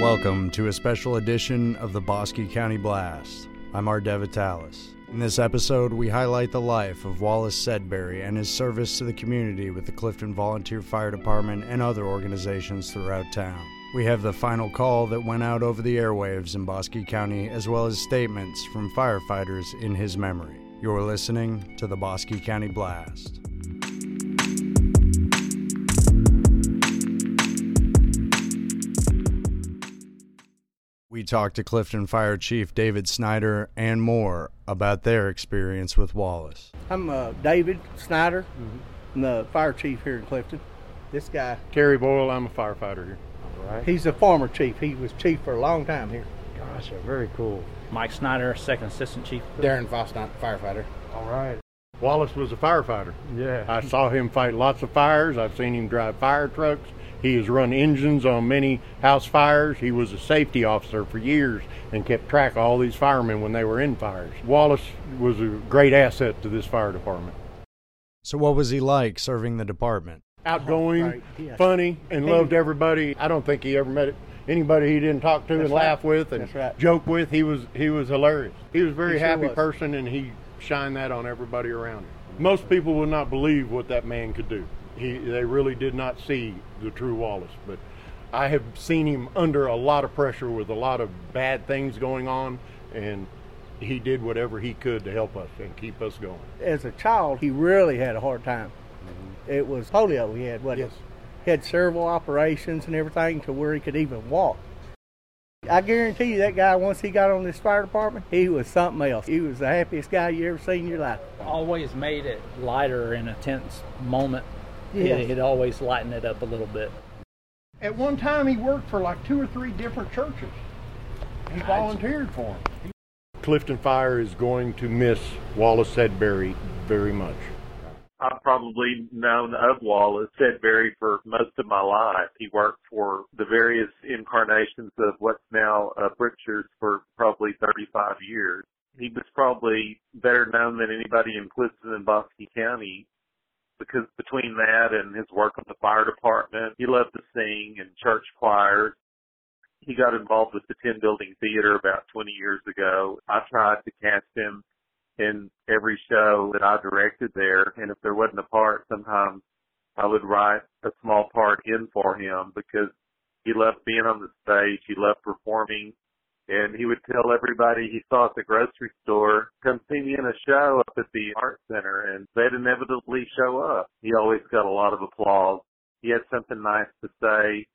Welcome to a special edition of the Bosque County Blast. I'm Art Devitalis. In this episode, we highlight the life of Wallace Sedbury and his service to the community with the Clifton Volunteer Fire Department and other organizations throughout town. We have the final call that went out over the airwaves in Bosque County, as well as statements from firefighters in his memory. You're listening to the Bosque County Blast. We talked to Clifton Fire Chief David Snyder and more about their experience with Wallace. I'm uh, David Snyder. I'm the fire chief here in Clifton. This guy, Terry Boyle, I'm a firefighter here. Right. he's a former chief. He was chief for a long time here. Gosh, very cool. Mike Snyder, second assistant chief. Darren Fosnant, firefighter. All right. Wallace was a firefighter. Yeah. I saw him fight lots of fires. I've seen him drive fire trucks. He has run engines on many house fires. He was a safety officer for years and kept track of all these firemen when they were in fires. Wallace was a great asset to this fire department. So, what was he like serving the department? Outgoing, Right, yeah. funny, and loved everybody. I don't think he ever met anybody he didn't talk to That's and right. laugh with and right. joke with. He was he was hilarious. He was a very He sure happy was. person, and he shined that on everybody around him. Most people would not believe what that man could do. He they really did not see the true Wallace, but I have seen him under a lot of pressure with a lot of bad things going on, and he did whatever he could to help us and keep us going. As a child, he really had a hard time. Mm-hmm. It was polio he had, wasn't Yes. it? He had several operations and everything to where he could even walk. I guarantee you that guy, once he got on this fire department, he was something else. He was the happiest guy you ever seen in your life. Always made it lighter in a tense moment. Yes. It, it always lightened it up a little bit. At one time, he worked for like two or three different churches. He volunteered for them. Clifton Fire is going to miss Wallace Sedbury very much. I've probably known of Wallace Sedbury for most of my life. He worked for the various incarnations of what's now uh, Brookshires for probably 35 years. He was probably better known than anybody in Clifton and Bosque County because between that and his work on the fire department, he loved to sing and church choirs. He got involved with the Tin Building Theater about 20 years ago. I tried to cast him in every show that I directed there. And if there wasn't a part, sometimes I would write a small part in for him because he loved being on the stage. He loved performing. And he would tell everybody he saw at the grocery store, come see me in a show up at the art center and they'd inevitably show up. He always got a lot of applause. He had something nice to say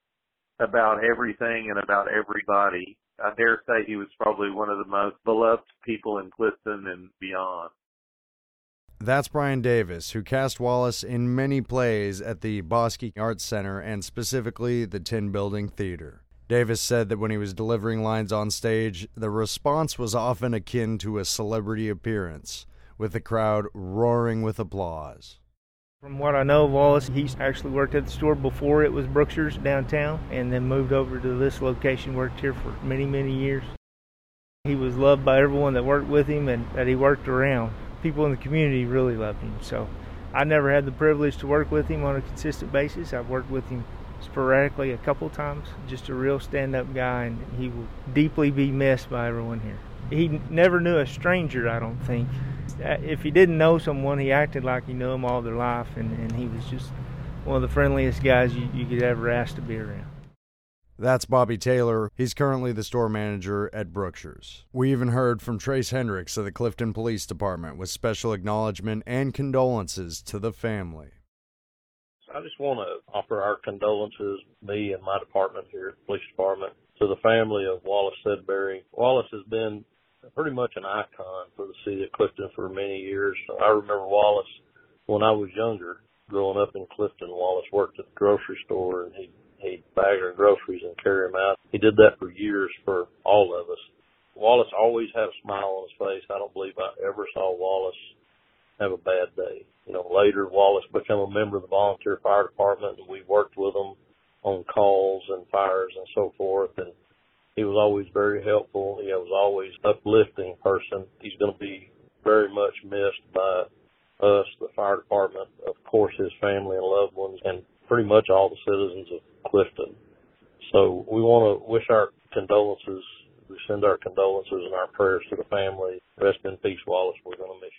about everything and about everybody. I dare say he was probably one of the most beloved people in Clifton and beyond. That's Brian Davis, who cast Wallace in many plays at the Bosque Arts Center and specifically the Tin Building Theater. Davis said that when he was delivering lines on stage, the response was often akin to a celebrity appearance, with the crowd roaring with applause. From what I know of Wallace, he's actually worked at the store before it was Brookshire's downtown and then moved over to this location, worked here for many, many years. He was loved by everyone that worked with him and that he worked around. People in the community really loved him. So I never had the privilege to work with him on a consistent basis. I've worked with him sporadically a couple times. Just a real stand up guy, and he will deeply be missed by everyone here. He never knew a stranger, I don't think. Uh, If he didn't know someone, he acted like he knew them all their life, and, and he was just one of the friendliest guys you, you could ever ask to be around. That's Bobby Taylor. He's currently the store manager at Brookshire's. We even heard from Trace Hendricks of the Clifton Police Department with special acknowledgement and condolences to the family. I just want to offer our condolences, me and my department here the police department, to the family of Wallace Sedbury. Wallace has been pretty much an icon for the city of Clifton for many years. I remember Wallace when I was younger, growing up in Clifton. Wallace worked at the grocery store and he he'd bag our groceries and carry them out. He did that for years for all of us. Wallace always had a smile on his face. I don't believe I ever saw Wallace have a bad day. You know, later Wallace became a member of the volunteer fire department and we worked with him on calls and fires and so forth and he was always very helpful. He was always uplifting person. He's going to be very much missed by us, the fire department, of course his family and loved ones, and pretty much all the citizens of Clifton. So we want to wish our condolences. We send our condolences and our prayers to the family. Rest in peace, Wallace. We're going to miss.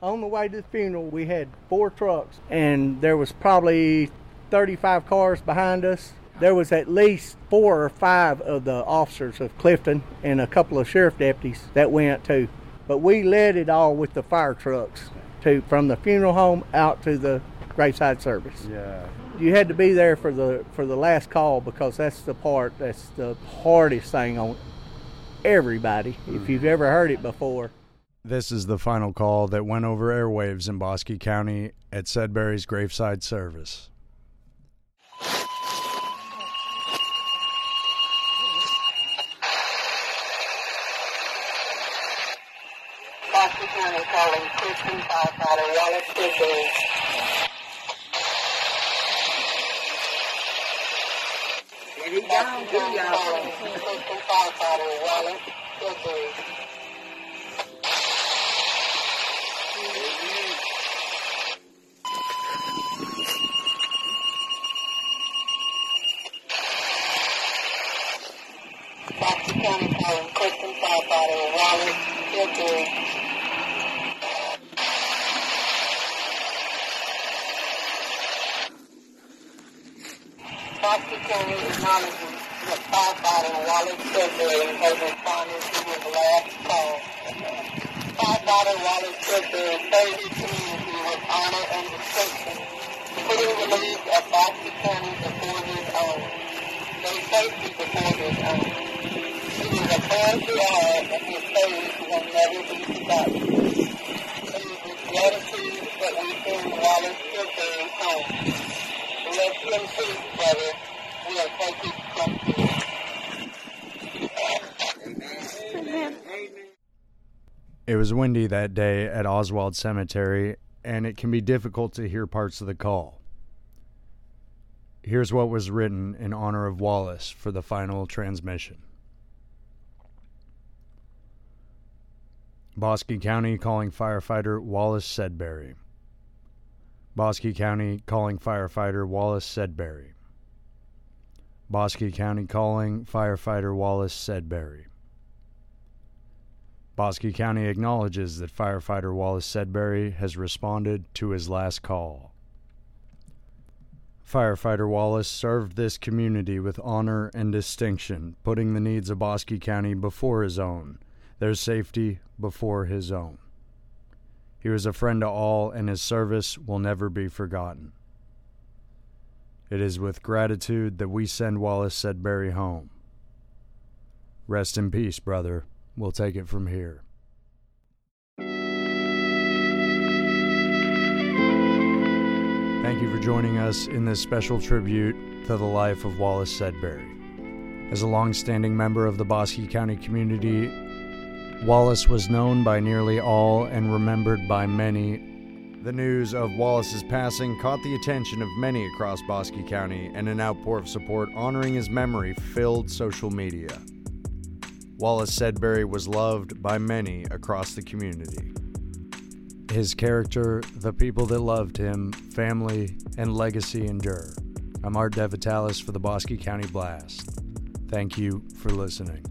On the way to the funeral, we had four trucks, and there was probably 35 cars behind us. There was at least four or five of the officers of Clifton and a couple of sheriff deputies that went too. But we led it all with the fire trucks to from the funeral home out to the graveside service. Yeah. You had to be there for the for the last call because that's the part that's the hardest thing on everybody. If you've mm-hmm. ever heard it before. This is the final call that went over airwaves in Bosque County at Sedbury's graveside service. Bosque County calling Christian firefighter Wallace calling Christian firefighter Calling Christian firefighter Wallace Goodberry. Bosque County acknowledges that firefighter Wallace Goodberry has responded to his last call. Firefighter Wallace Goodberry served his community with honor and distinction, putting the needs of Bosque County before his own. Their safety before his own. It is a prayer to all that his service will never be forgotten. With gratitude that we send Wallace home. Brother. From here. It was windy that day at Oswald Cemetery, and it can be difficult to hear parts of the call. Here's what was written in honor of Wallace for the final transmission. Bosque County calling firefighter Wallace Sedbury. Bosque County calling firefighter Wallace Sedbury. Bosque County calling firefighter Wallace Sedbury. Bosque County acknowledges that firefighter Wallace Sedbury has responded to his last call. Firefighter Wallace served this community with honor and distinction, putting the needs of Bosque County before his own, their safety before his own. He was a friend to all, and his service will never be forgotten. It is with gratitude that we send Wallace Sedbury home. Rest in peace, brother. We'll take it from here. Thank you for joining us in this special tribute to the life of Wallace Sedbury. As a long-standing member of the Bosque County community, Wallace was known by nearly all and remembered by many. The news of Wallace's passing caught the attention of many across Bosque County, and an outpour of support honoring his memory filled social media. Wallace Sedbury was loved by many across the community. His character, the people that loved him, family, and legacy endure. I'm Art Devitalis for the Bosque County Blast. Thank you for listening.